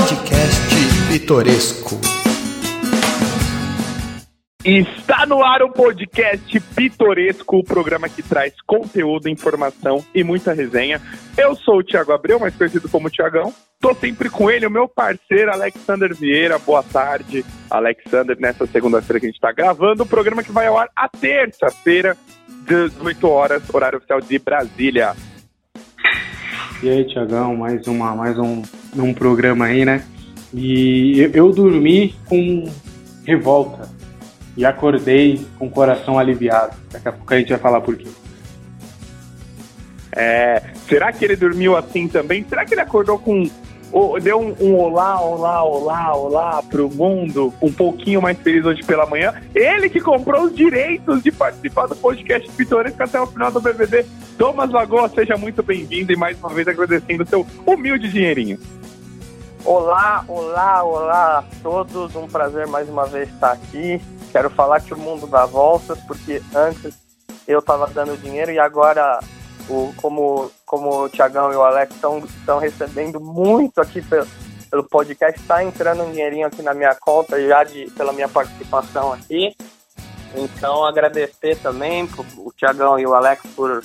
Podcast Pitoresco. Está no ar o podcast Pitoresco, o programa que traz conteúdo, informação e muita resenha. Eu sou o Thiago Abreu, mais conhecido como Tiagão. Tô sempre com ele, o meu parceiro Alexander Vieira. Boa tarde, Alexander, nessa segunda-feira que a gente está gravando o programa que vai ao ar à terça-feira, 18 horas, horário oficial de Brasília. E aí, Tiagão, mais, uma, mais um, um programa aí, né? E eu, eu dormi com revolta e acordei com o coração aliviado. Daqui a pouco a gente vai falar por quê. É, será que ele dormiu assim também? Será que ele acordou com. deu um, um, olá, olá, olá, olá pro mundo um pouquinho mais feliz hoje pela manhã? Ele que comprou os direitos de participar do podcast Pitoresco até o final do BBB. Thomas Lagoa, seja muito bem-vindo e mais uma vez agradecendo o seu humilde dinheirinho. Olá, olá, olá a todos. Um prazer mais uma vez estar aqui. Quero falar que o mundo dá voltas, porque antes eu estava dando dinheiro e agora, o, como, como o Tiagão e o Alex estão recebendo muito aqui pelo, pelo podcast, está entrando um dinheirinho aqui na minha conta já de, pela minha participação aqui. Então, agradecer também pro, o Tiagão e o Alex por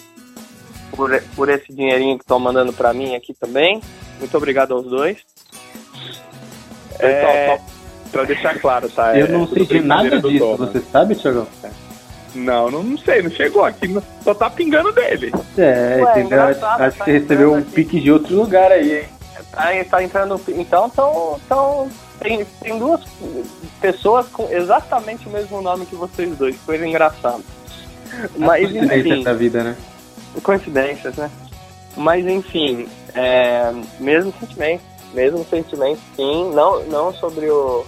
por, por esse dinheirinho que estão mandando para mim aqui também. Muito obrigado aos dois. É, pra deixar claro, tá? Eu não é, sei de nada disso, você sabe, Thiago? Não, não, não sei, não chegou aqui, só tá pingando dele. É, Ué, entendeu? Acho tá que você recebeu um pique de outro lugar aí, hein? Tá, tá entrando. Então, tão, tão, tem, tem duas pessoas com exatamente o mesmo nome que vocês dois, coisa engraçada. Mas, enfim. da vida, né? coincidências, né? Mas enfim, é, mesmo sentimento, mesmo sentimento, sim, não, não sobre o,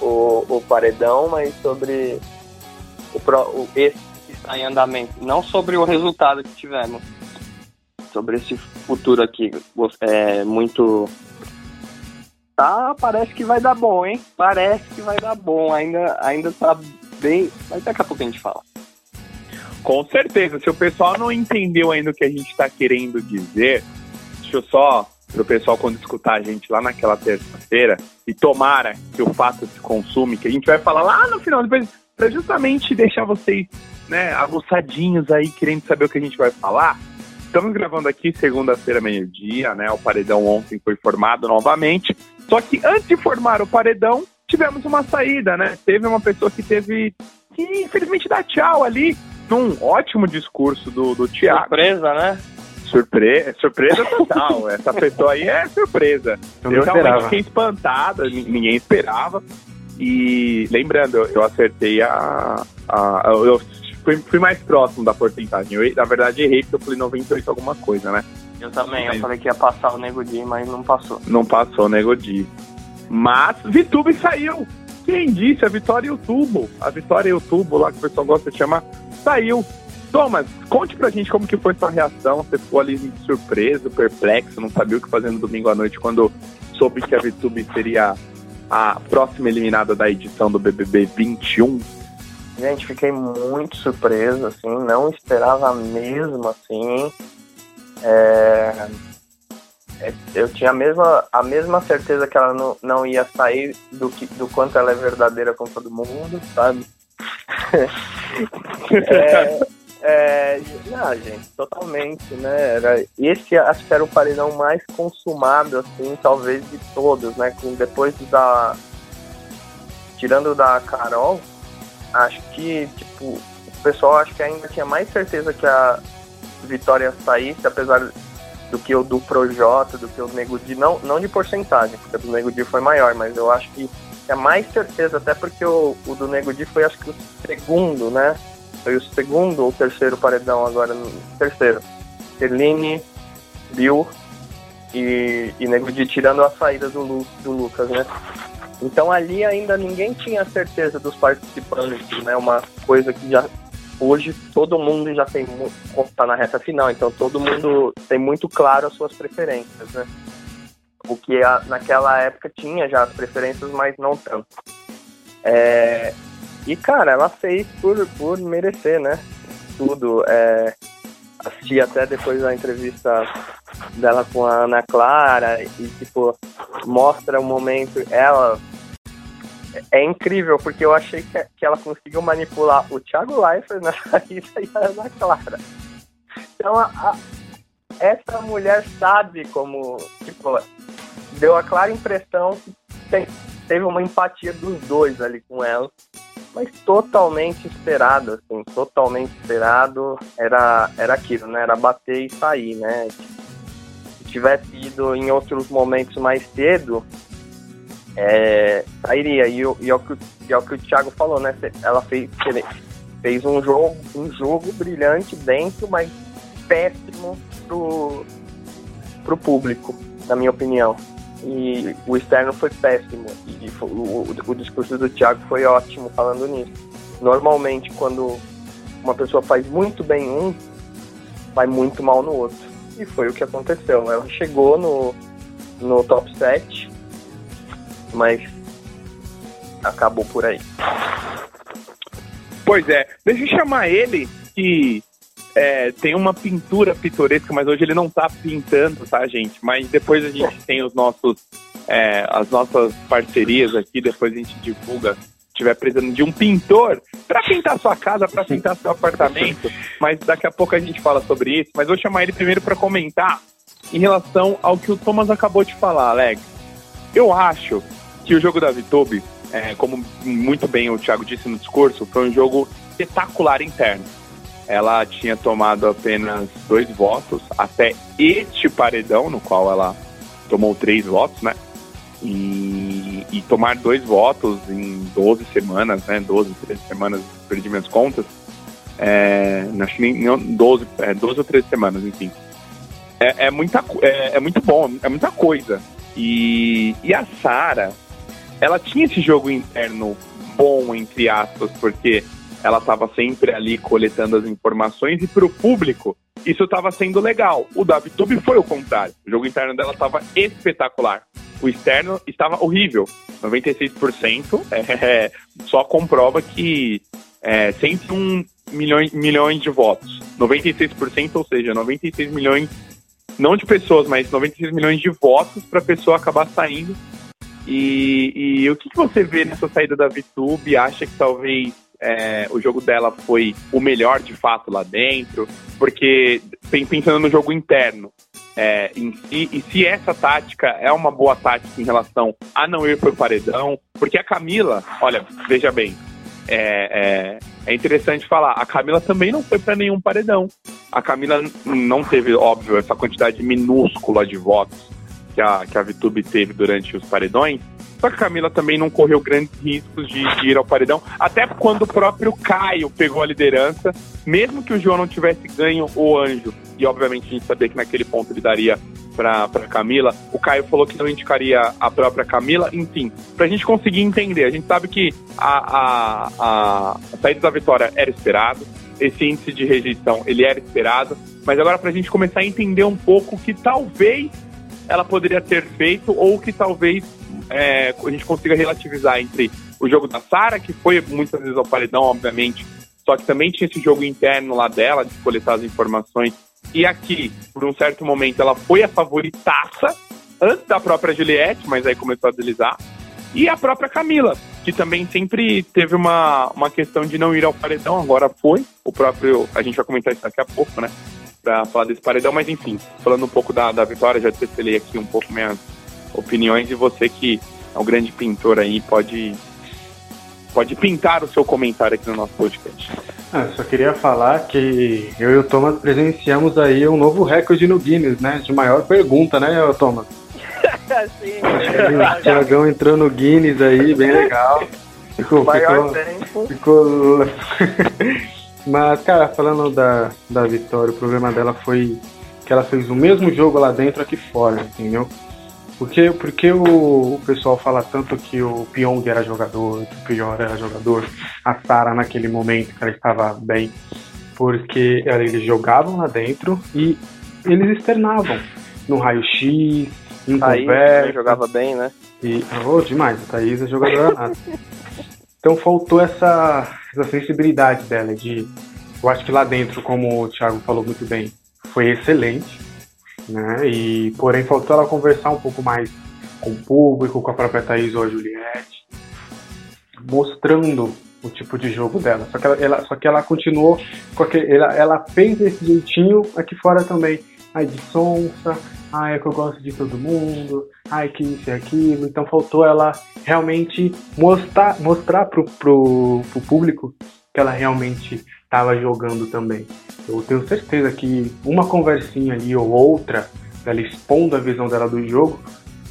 o, o paredão, mas sobre o, o esse que está em andamento, não sobre o resultado que tivemos, sobre esse futuro aqui, é muito tá, parece que vai dar bom, hein? Parece que vai dar bom, ainda, ainda tá bem, mas daqui a pouco a gente fala. Com certeza. Se o pessoal não entendeu ainda o que a gente está querendo dizer, deixa eu só, para o pessoal quando escutar a gente lá naquela terça-feira, e tomara que o fato se consume, que a gente vai falar lá no final, depois, para justamente deixar vocês né, aguçadinhos aí, querendo saber o que a gente vai falar. Estamos gravando aqui segunda-feira, meio-dia, né? O paredão ontem foi formado novamente. Só que antes de formar o paredão, tivemos uma saída, né? Teve uma pessoa que teve que, infelizmente, dar tchau ali num ótimo discurso do, do Thiago. Surpresa, né? Surpresa, surpresa total. Essa pessoa aí é surpresa. Eu, eu realmente fiquei espantada, ninguém esperava. E lembrando, eu, eu acertei a. a eu fui, fui, mais próximo da porcentagem. Eu, na verdade, errei porque eu falei 98 alguma coisa, né? Eu também, mas... eu falei que ia passar o Nego Di, mas não passou. Não passou o Nego Di. Mas Vitube saiu. Quem disse? A Vitória e o Tubo. A Vitória e o Tubo, lá que o pessoal gosta de chamar, saiu. Thomas, conte pra gente como que foi sua reação. Você ficou ali surpreso, perplexo, não sabia o que fazer no domingo à noite quando soube que a VTube seria a próxima eliminada da edição do BBB 21. Gente, fiquei muito surpreso, assim, não esperava mesmo, assim. É... é eu tinha a mesma, a mesma certeza que ela não, não ia sair do, que, do quanto ela é verdadeira com todo mundo, sabe? é, é, não, gente, totalmente, né? Era, esse acho que era o paredão mais consumado, assim, talvez de todos, né? Com, depois da. Tirando da Carol, acho que, tipo, o pessoal acho que ainda tinha mais certeza que a Vitória saísse, apesar do que o do Projota, do que o Nego Di, não, não de porcentagem, porque o do Nego Di foi maior, mas eu acho que tinha mais certeza, até porque o, o do Nego Di foi acho que o segundo, né? Foi o segundo ou terceiro paredão agora, terceiro. Erline, Bill e, e Nego Di tirando a saída do, Lu, do Lucas, né? Então ali ainda ninguém tinha certeza dos participantes, né? Uma coisa que já hoje todo mundo já tem tá na reta final, então todo mundo tem muito claro as suas preferências, né? O que naquela época tinha já as preferências, mas não tanto. É, e, cara, ela fez por, por merecer, né? Tudo. É, assisti até depois da entrevista dela com a Ana Clara e, tipo, mostra o momento. Ela. É incrível, porque eu achei que, que ela conseguiu manipular o Thiago Leifert na Raíssa e a Ana Clara. Então, a, a, essa mulher sabe como. Tipo, deu a clara impressão que tem, teve uma empatia dos dois ali com ela mas totalmente esperado, assim, totalmente esperado. Era, era aquilo, né? Era bater e sair, né? Se tivesse ido em outros momentos mais cedo, é, sairia. E, e, é o que, e é o que o Thiago falou, né? Ela fez, fez um jogo, um jogo brilhante dentro, mas péssimo pro, pro público, na minha opinião e o externo foi péssimo. E o, o, o, discurso do Thiago foi ótimo falando nisso. Normalmente, quando uma pessoa faz muito bem um, vai muito mal no outro. E foi o que aconteceu. Ela chegou no, no top 7, mas acabou por aí. Pois é, deixa eu chamar ele que é, tem uma pintura pitoresca, mas hoje ele não tá pintando, tá, gente? Mas depois a gente tem os nossos, é, as nossas parcerias aqui, depois a gente divulga. Tiver precisando de um pintor para pintar sua casa, para pintar seu apartamento, mas daqui a pouco a gente fala sobre isso. Mas vou chamar ele primeiro para comentar em relação ao que o Thomas acabou de falar, Alex. Eu acho que o jogo da Vitube, é, como muito bem o Thiago disse no discurso, foi um jogo espetacular interno ela tinha tomado apenas dois votos até este paredão, no qual ela tomou três votos, né? E, e tomar dois votos em 12 semanas, né? 12, 13 semanas, perdi minhas contas. É, acho que nem, 12, é, 12 ou 13 semanas, enfim. É, é, muita, é, é muito bom, é muita coisa. E, e a Sara, ela tinha esse jogo interno bom, entre aspas, porque ela estava sempre ali coletando as informações e para o público isso estava sendo legal. O da VTube foi o contrário. O jogo interno dela estava espetacular. O externo estava horrível. 96% é, só comprova que é, 101 milhões, milhões de votos. 96%, ou seja, 96 milhões, não de pessoas, mas 96 milhões de votos para a pessoa acabar saindo. E, e o que, que você vê nessa saída da VTube? Acha que talvez é, o jogo dela foi o melhor de fato lá dentro, porque pensando no jogo interno é, em si, e se essa tática é uma boa tática em relação a não ir pro paredão, porque a Camila, olha, veja bem, é, é, é interessante falar, a Camila também não foi para nenhum paredão. A Camila não teve, óbvio, essa quantidade minúscula de votos que a, que a VTube teve durante os paredões, só que a Camila também não correu grandes riscos de, de, ir ao paredão, até quando o próprio Caio pegou a liderança, mesmo que o João não tivesse ganho o anjo, e obviamente a gente sabia que naquele ponto ele daria para Camila, o Caio falou que não indicaria a própria Camila, enfim, para a gente conseguir entender. A gente sabe que a, a, a, a saída da vitória era esperado, esse índice de rejeição ele era esperado, mas agora para a gente começar a entender um pouco que talvez ela poderia ter feito ou que talvez é, a gente consiga relativizar entre o jogo da Sara, que foi muitas vezes ao paredão, obviamente, só que também tinha esse jogo interno lá dela, de coletar as informações, e aqui, por um certo momento, ela foi a favoritaça, antes da própria Juliette, mas aí começou a deslizar, e a própria Camila, que também sempre teve uma, uma questão de não ir ao paredão, agora foi, o próprio, a gente vai comentar isso daqui a pouco, né, pra falar desse paredão, mas enfim, falando um pouco da, da vitória, já tecelei aqui um pouco minhas opiniões e você que é um grande pintor aí pode pode pintar o seu comentário aqui no nosso podcast. Ah, só queria falar que eu e o Thomas presenciamos aí um novo recorde no Guinness, né? De maior pergunta, né, Thomas? Sim, o Thiagão entrou no Guinness aí, bem legal. Ficou, maior ficou, tempo. Ficou... Mas, cara, falando da, da Vitória, o problema dela foi que ela fez o mesmo jogo lá dentro aqui fora, entendeu? Porque, porque o, o pessoal fala tanto que o Pyong era jogador, que o Pior era jogador, a Sara naquele momento que ela estava bem, porque eles jogavam lá dentro e eles externavam no raio-x, em Thaís conversa. jogava bem, né? E, oh, demais, a Thaís é jogadora. Então faltou essa, essa sensibilidade dela de. Eu acho que lá dentro, como o Thiago falou muito bem, foi excelente né? E porém faltou ela conversar um pouco mais com o público, com a própria Thaís ou a Juliette, mostrando o tipo de jogo dela. Só que ela, ela só que ela continuou aquele, ela, ela fez esse jeitinho aqui fora também. Ai, de sonsa, ai, é que eu gosto de todo mundo, ai, que isso e aquilo. Então faltou ela realmente mostrar, mostrar pro, pro, pro público que ela realmente estava jogando também. Eu tenho certeza que uma conversinha ali ou outra, ela expondo a visão dela do jogo,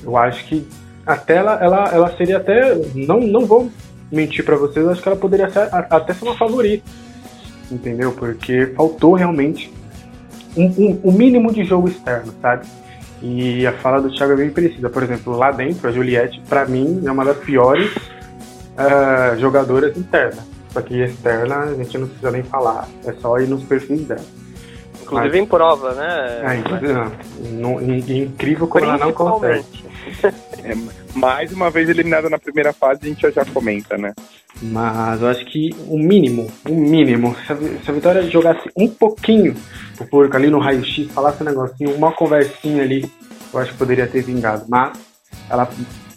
eu acho que até ela, ela, ela seria até. Não, não vou mentir para vocês, acho que ela poderia ser, até ser uma favorita. Entendeu? Porque faltou realmente um, um, um, mínimo de jogo externo, sabe? E a fala do Thiago é bem precisa. Por exemplo, lá dentro, a Juliette, para mim, é uma das piores uh, jogadoras internas. Só que externa a gente não precisa nem falar, é só ir nos perfis dela. Inclusive Mas, em prova, né? É, inclusive não. não incrível como ela não consegue. É, mais uma vez eliminada na primeira fase, a gente já, já comenta, né? Mas eu acho que o mínimo, o mínimo, se a, se a Vitória jogasse um pouquinho o público ali no raio-x, falasse um negocinho, uma conversinha ali, eu acho que poderia ter vingado. Mas ela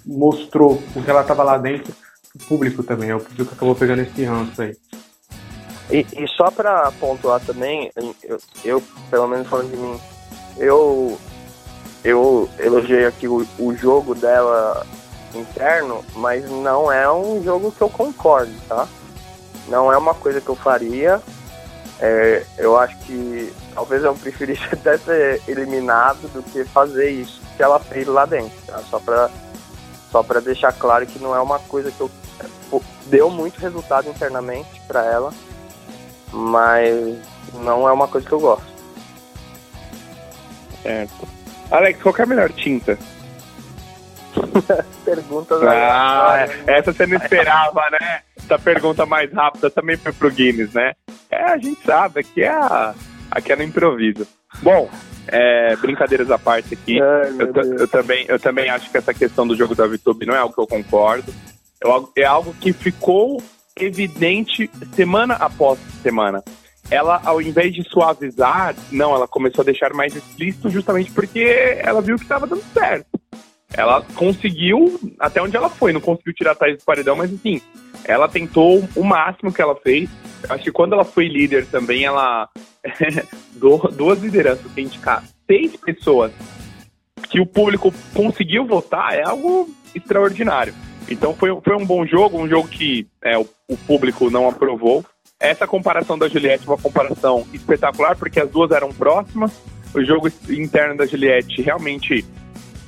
mostrou o que ela estava lá dentro, o público também, é o público que acabou pegando esse ranço aí. E, e só para pontuar também, eu, eu, pelo menos falando de mim, eu eu elogiei aqui o, o jogo dela interno, mas não é um jogo que eu concordo, tá? Não é uma coisa que eu faria. É, eu acho que talvez eu preferisse até ser eliminado do que fazer isso que ela fez lá dentro, tá? Só pra, só pra deixar claro que não é uma coisa que eu. Deu muito resultado internamente para ela, mas não é uma coisa que eu gosto. Certo. Alex, qual é a melhor tinta? Perguntas ah, essa você não esperava, né? Essa pergunta mais rápida também foi pro Guinness, né? É, a gente sabe, aqui é a, aqui é no improviso. Bom, é, brincadeiras à parte aqui, Ai, eu, eu, também, eu também acho que essa questão do jogo da VTube não é algo que eu concordo. É algo que ficou evidente semana após semana ela, ao invés de suavizar, não, ela começou a deixar mais explícito justamente porque ela viu que estava dando certo. Ela conseguiu, até onde ela foi, não conseguiu tirar a Thaís do paredão, mas assim, ela tentou o máximo que ela fez. Acho que quando ela foi líder também, ela. duas lideranças, tem indicar seis pessoas que o público conseguiu votar, é algo extraordinário. Então foi, foi um bom jogo, um jogo que é, o, o público não aprovou, essa comparação da Juliette é uma comparação espetacular, porque as duas eram próximas. O jogo interno da Juliette realmente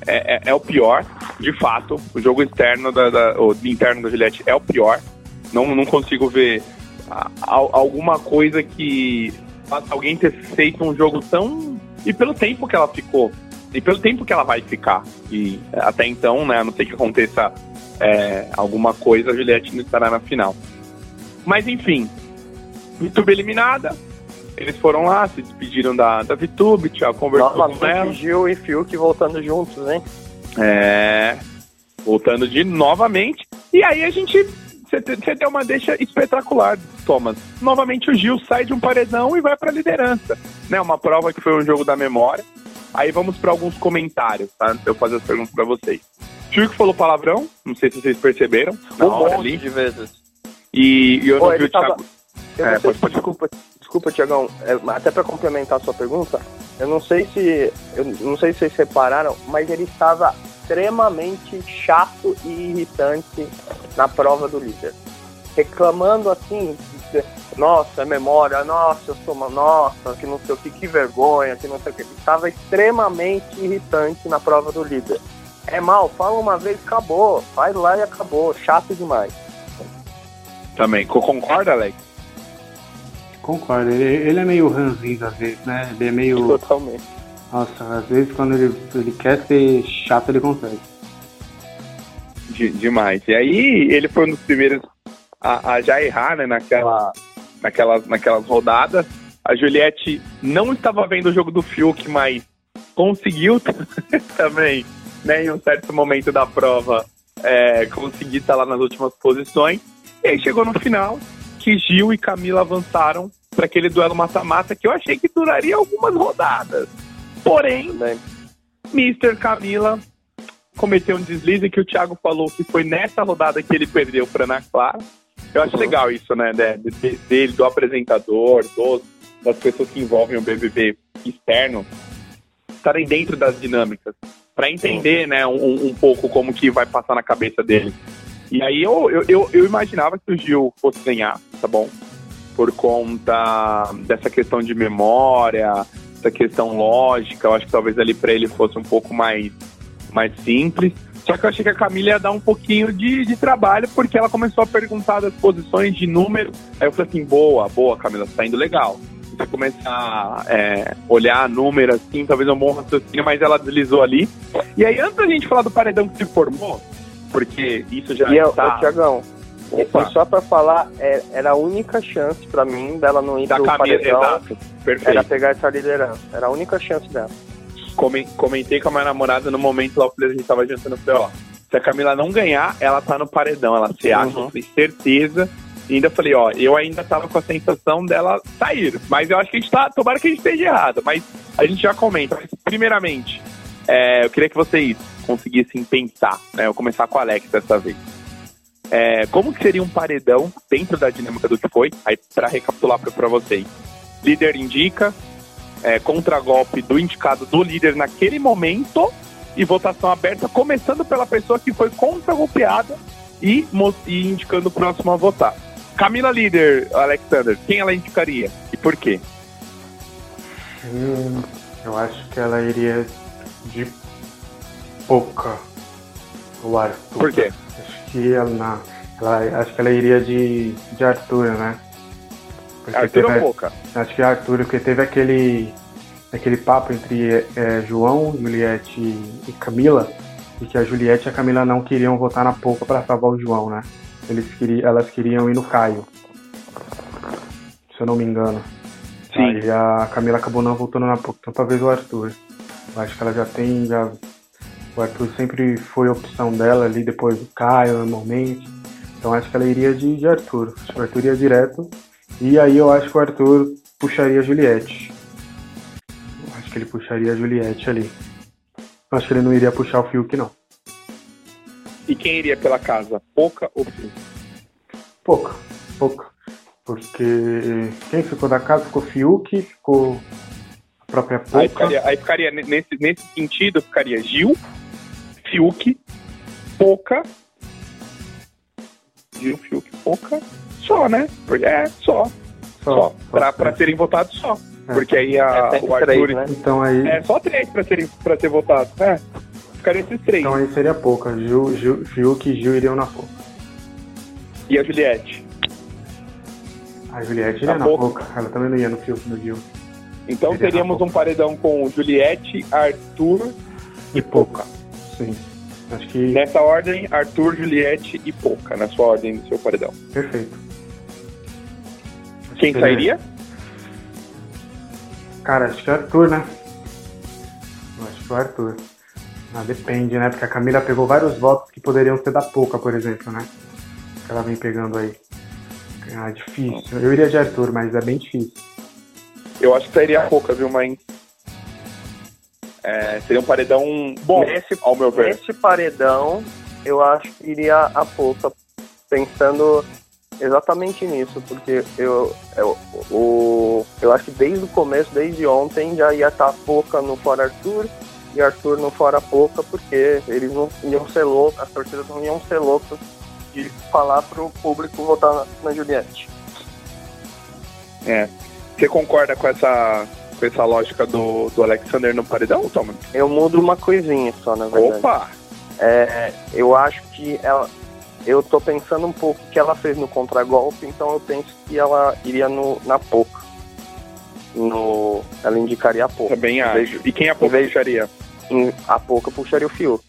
é, é, é o pior, de fato. O jogo externo da, da, interno da Juliette é o pior. Não, não consigo ver a, a, alguma coisa que alguém ter feito um jogo tão. E pelo tempo que ela ficou. E pelo tempo que ela vai ficar. E até então, né, a não ser que aconteça é, alguma coisa, a Juliette não estará na final. Mas enfim, VTube eliminada. Eles foram lá, se despediram da, da VTube, Thiago conversou Nossa, com ela. Gil e Fiuk voltando juntos, hein? É. Voltando de novamente. E aí a gente. Você tem uma deixa espetacular, Thomas. Novamente o Gil sai de um paredão e vai para liderança. Né? Uma prova que foi um jogo da memória. Aí vamos para alguns comentários, tá? Antes de eu fazer as perguntas para vocês. Fiuk falou palavrão, não sei se vocês perceberam. Um monte ali. de vezes. E, e eu Pô, não vi o Thiago. Tava... Eu é, pode, pode. Desculpa, desculpa Tiagão, é, até para complementar a sua pergunta, eu não sei se eu não sei se vocês repararam, mas ele estava extremamente chato e irritante na prova do líder. Reclamando assim, nossa, memória, nossa, eu sou uma, nossa, que não sei o que, que vergonha, que não sei o que. Ele estava extremamente irritante na prova do líder. É mal, fala uma vez, acabou. Faz lá e acabou. Chato demais. Também. Concorda, Alex? Concordo, ele, ele é meio ranzinho às vezes, né? Ele é meio. Totalmente. Nossa, às vezes quando ele, ele quer ser chato, ele consegue. De, demais. E aí ele foi um dos primeiros a, a já errar, né, naquela, naquelas, naquelas rodadas. A Juliette não estava vendo o jogo do Fiuk, mas conseguiu também, né, em um certo momento da prova, é, conseguir estar lá nas últimas posições. E aí chegou no final, que Gil e Camila avançaram para aquele duelo mata-mata que eu achei que duraria algumas rodadas. Porém, Mr. Camila cometeu um deslize que o Thiago falou que foi nessa rodada que ele perdeu para Ana Clara. Eu acho uhum. legal isso, né? De, dele, do apresentador, dos, das pessoas que envolvem o BBB externo, estarem dentro das dinâmicas, para entender, né, um, um, pouco como que vai passar na cabeça dele. E aí eu, eu, eu, eu imaginava que o Gil fosse ganhar, tá bom? Por conta dessa questão de memória, essa questão lógica, eu acho que talvez ali para ele fosse um pouco mais, mais simples. Só que eu achei que a Camila ia dar um pouquinho de, de trabalho, porque ela começou a perguntar das posições de número. Aí eu falei assim: boa, boa, Camila, tá indo legal. Você começar a é, olhar número assim, talvez um bom raciocínio, mas ela deslizou ali. E aí, antes da gente falar do paredão que se formou, porque isso já e está... Eu, Tiagão, só pra falar, é, era a única chance pra mim dela não ir da pro paredão. Era pegar essa liderança. Era a única chance dela. Comentei com a minha namorada no momento lá que a gente tava jantando. Falei, ó, se a Camila não ganhar, ela tá no paredão. Ela se acha, uhum. certeza. E ainda falei, ó, eu ainda tava com a sensação dela sair. Mas eu acho que a gente tá. Tomara que a gente esteja errado. Mas a gente já comenta. Mas, primeiramente, é, eu queria que vocês conseguissem pensar, né? Eu vou começar com o Alex dessa vez. É, como que seria um paredão dentro da dinâmica do que foi? Aí, para recapitular para vocês. Líder indica, é, contra-golpe do indicado do líder naquele momento e votação aberta, começando pela pessoa que foi contra-golpeada e, e indicando o próximo a votar. Camila líder, Alexander, quem ela indicaria e por quê? Hum, eu acho que ela iria de pouca. O Arthur. Por quê? Acho que ela, na, ela, acho que ela iria de, de Arthur, né? Porque Arthur teve, ou Pouca? Acho que é Arthur, porque teve aquele, aquele papo entre é, João, Juliette e Camila, e que a Juliette e a Camila não queriam votar na Pouca para salvar o João, né? Eles queriam, elas queriam ir no Caio. Se eu não me engano. Sim. Aí a Camila acabou não votando na Pouca, então talvez o Arthur. Eu acho que ela já tem. Já, o Arthur sempre foi opção dela ali depois do Caio, normalmente. Então acho que ela iria de, de Arthur. Acho que o Arthur ia direto. E aí eu acho que o Arthur puxaria a Juliette. Eu acho que ele puxaria a Juliette ali. Acho que ele não iria puxar o Fiuk, não. E quem iria pela casa? Pouca ou Fiuk? Pouca, pouca. Porque quem ficou da casa ficou Fiuk, ficou a própria Pouca. Aí ficaria, aí ficaria nesse, nesse sentido, ficaria Gil, Fiuk, Pouca. Gil, Fiuk, Pouca só, né? É, só. Só. só. Pra, pra serem votados só. É. Porque aí a, é, o Arthur. Três, né? Então aí. É só três pra, serem, pra ser votados. É. Ficaria esses três. Então aí seria pouca. Gil, Gil, Fiuk e Gil iriam na pouca. E a Juliette? A Juliette iria na, na pouca. Ela também não ia no Fiuk no Gil. Então iria teríamos um paredão com Juliette, Arthur e, e Pouca. Sim. Acho que. Nessa ordem, Arthur, Juliette e Pouca, na sua ordem do seu paredão. Perfeito. Quem sairia? Cara, acho que é o Arthur, né? Eu acho que é o Arthur. Ah, depende, né? Porque a Camila pegou vários votos que poderiam ser da Pouca, por exemplo, né? Que ela vem pegando aí. Ah, difícil. Eu iria de Arthur, mas é bem difícil. Eu acho que sairia a Pouca, viu, mãe? É, seria um paredão bom, nesse, ao meu ver. Nesse paredão, eu acho que iria a Pouca, pensando exatamente nisso, porque eu, eu, o, eu acho que desde o começo, desde ontem, já ia estar Pouca no Fora Arthur e Arthur no Fora Pouca, porque eles não iam ser loucos, as torcidas não iam ser loucas de falar pro público votar na, na Juliette. É. Você concorda com essa, com essa lógica do, do Alexander no paredão, Thomas? Eu mudo uma coisinha só, na verdade. Opa! É, eu acho que ela, eu tô pensando um pouco o que ela fez no contragolpe, então eu penso que ela iria no, na Poca. No, ela indicaria a Poca. Também acho. E quem a Poca puxaria? A Poca puxaria o Fiuk.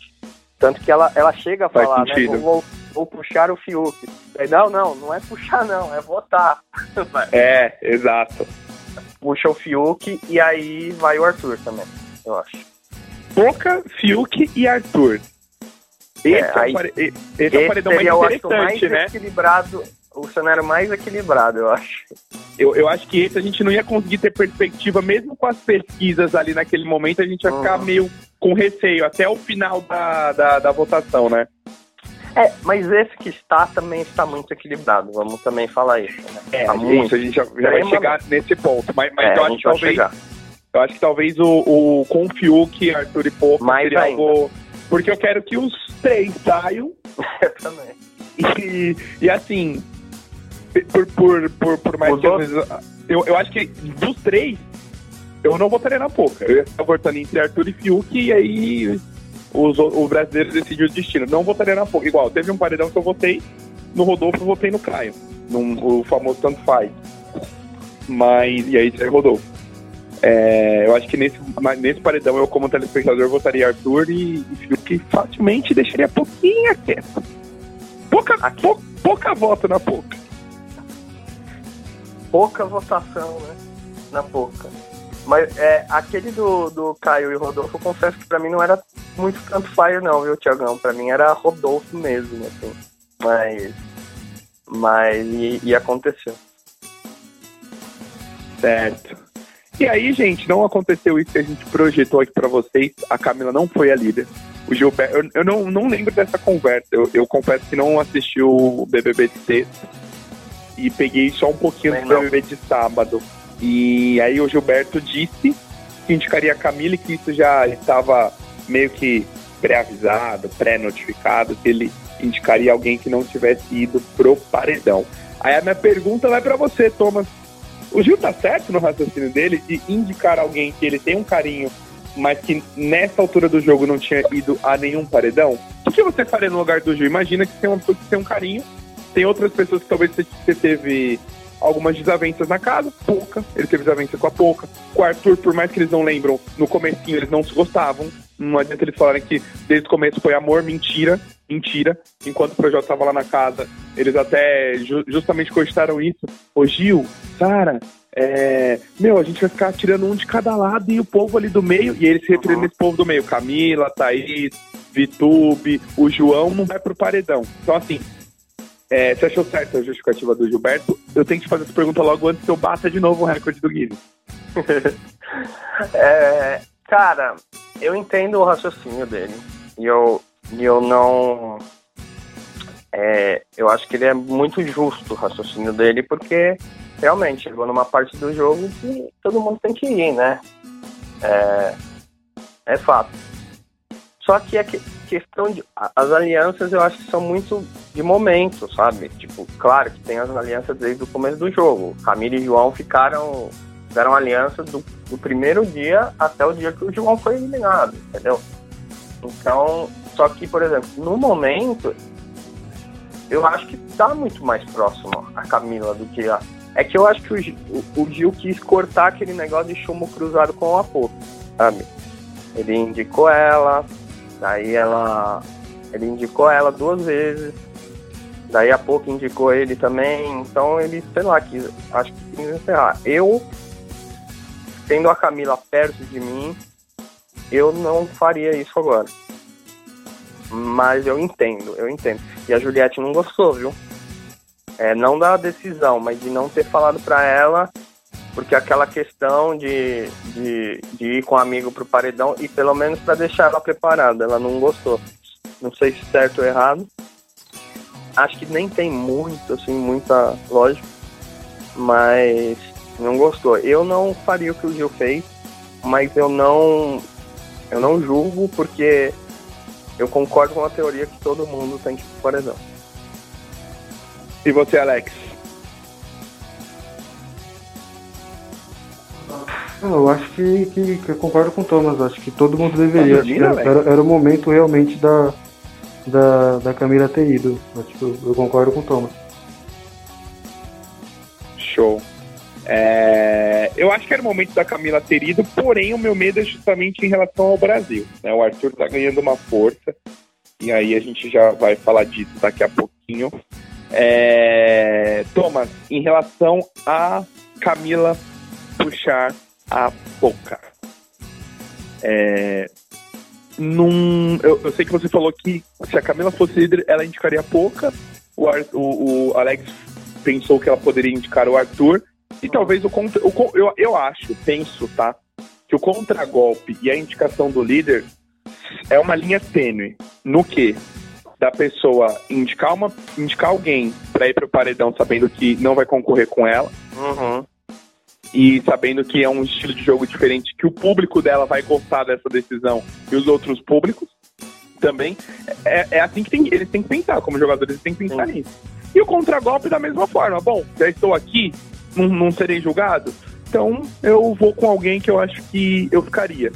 Tanto que ela, ela chega a Faz falar, né, sentido. né? Vou, vou, puxar o Fiuk. Não, não, não é puxar não, é votar. é, exato. Puxa o Fiuk e aí vai o Arthur também, eu acho. Poca, Fiuk e Arthur. Esse, é, aí, é, esse é o paredão mais interessante, mais né? equilibrado, o cenário mais equilibrado, eu acho. Eu, eu acho que esse a gente não ia conseguir ter perspectiva, mesmo com as pesquisas ali naquele momento, a gente ia ficar Uhum. meio com receio, até o final da, da, da votação, né? É, mas esse que está também está muito equilibrado, vamos também falar isso, né? É, tá isso, a gente já, já vai chegar nesse ponto. Mas, mas É, eu acho que talvez. chegar. Eu acho que talvez o, o com o Fiuk, Arthur e Pouco seria ainda. algo. Porque eu quero que os três saiam Eu também. e, e assim. Por, por, por, por mais Os que às outros? vezes. Eu, eu acho que dos três, eu não votaria na Pouca. Eu ia estar votando entre Arthur e Fiuk e aí os, o brasileiro decidiu o destino. Não votaria na Pouca. Igual, teve um paredão que eu votei no Rodolfo, eu votei no Caio. Num, o famoso tanto faz. Mas. E aí, aí Rodolfo. É, eu acho que nesse, nesse paredão eu, como telespectador, votaria Arthur e, e Fiuk facilmente deixaria pouquinho quieto. Pouca, pou- pouca voto na pouca. Pouca votação, né? Na pouca. Mas é, aquele do, do Caio e Rodolfo, eu confesso que pra mim não era muito tanto fire não, viu, Tiagão? Pra mim era Rodolfo mesmo, assim. Mas. Mas. E, e aconteceu. Certo. E aí, gente, não aconteceu isso que a gente projetou aqui pra vocês. A Camila não foi a líder. O Gilberto, eu, eu não, não lembro dessa conversa. Eu, eu confesso que não assisti o BBB de sexta. E peguei só um pouquinho do não. BBB de sábado. E aí o Gilberto disse que indicaria a Camila e que isso já estava meio que pré-avisado, pré-notificado, que ele indicaria alguém que não tivesse ido pro paredão. Aí a minha pergunta vai pra você, Thomas. O Gil tá certo no raciocínio dele de indicar alguém que ele tem um carinho, mas que nessa altura do jogo não tinha ido a nenhum paredão? O que você faria no lugar do Gil? Imagina que tem uma pessoa que tem um carinho, tem outras pessoas que talvez você teve algumas desavenças na casa, pouca, ele teve desavença com a pouca. Com o Arthur, por mais que eles não lembram, no comecinho eles não se gostavam. Não adianta eles falarem que desde o começo foi amor, mentira, mentira. Enquanto o Projota tava lá na casa, eles até ju- justamente cogitaram isso. Ô Gil, Sara, é, meu, a gente vai ficar tirando um de cada lado e o povo ali do meio, e eles se referindo Uhum. esse povo do meio, Camila, Thaís, Vitube, o João não vai pro paredão. Então, assim, é, você achou certa a justificativa do Gilberto? Eu tenho que fazer essa pergunta logo antes que eu bata de novo o recorde do Guinness. É, cara, eu entendo o raciocínio dele. E eu, eu não. é, eu acho que ele é muito justo o raciocínio dele, porque realmente chegou numa parte do jogo que todo mundo tem que ir, né? É, é fato. Só que a que- questão de. As alianças eu acho que são muito de momento, sabe? Tipo, claro que tem as alianças desde o começo do jogo. Camila e João ficaram. Fizeram aliança do, do primeiro dia até o dia que o João foi eliminado, entendeu? Então, só que, por exemplo, no momento, eu acho que tá muito mais próximo a Camila do que a. É que eu acho que o, Gi- o, o Gil quis cortar aquele negócio de chumbo cruzado com o Apo, sabe? Ele indicou ela, daí ela. Ele indicou ela duas vezes, daí a pouco indicou ele também, então ele, sei lá, quis, acho que quis encerrar. Eu, tendo a Camila perto de mim, eu não faria isso agora. Mas eu entendo, eu entendo. E a Juliette não gostou, viu? É, não da decisão, mas de não ter falado pra ela, porque aquela questão de, de, de ir com o amigo pro paredão e pelo menos pra deixar ela preparada, ela não gostou. Não sei se certo ou errado. Acho que nem tem muito, assim, muita lógica, mas não gostou. Eu não faria o que o Gil fez, mas eu não eu não julgo porque eu concordo com a teoria que todo mundo tem que ir pro paredão. E você, Alex? Não, eu acho que, que, que eu concordo com o Thomas, acho que todo mundo deveria. Acho que dormindo, era, era, era o momento realmente da, da, da Camila ter ido. Eu, eu concordo com o Thomas. Show. É, eu acho que era o momento da Camila ter ido, porém o meu medo é justamente em relação ao Brasil. né? O Arthur tá ganhando uma força, e aí a gente já vai falar disso daqui a pouquinho. É, Thomas, em relação a Camila puxar a boca. É, num, eu, eu sei que você falou que se a Camila fosse líder, ela indicaria a Poca. O, Ar- o, o Alex pensou que ela poderia indicar o Arthur. E talvez o, contra, o eu, eu acho, penso, tá? Que o contragolpe e a indicação do líder é uma linha tênue. No que? Da pessoa indicar, uma, indicar alguém para ir pro paredão sabendo que não vai concorrer com ela. Uhum. E sabendo que é um estilo de jogo diferente, que o público dela vai gostar dessa decisão e os outros públicos também. É, é assim que tem, eles têm que pensar, como jogadores, eles têm que pensar Sim. nisso. E o contragolpe da mesma forma. Bom, já estou aqui, não, não serei julgado, então eu vou com alguém que eu acho que eu ficaria.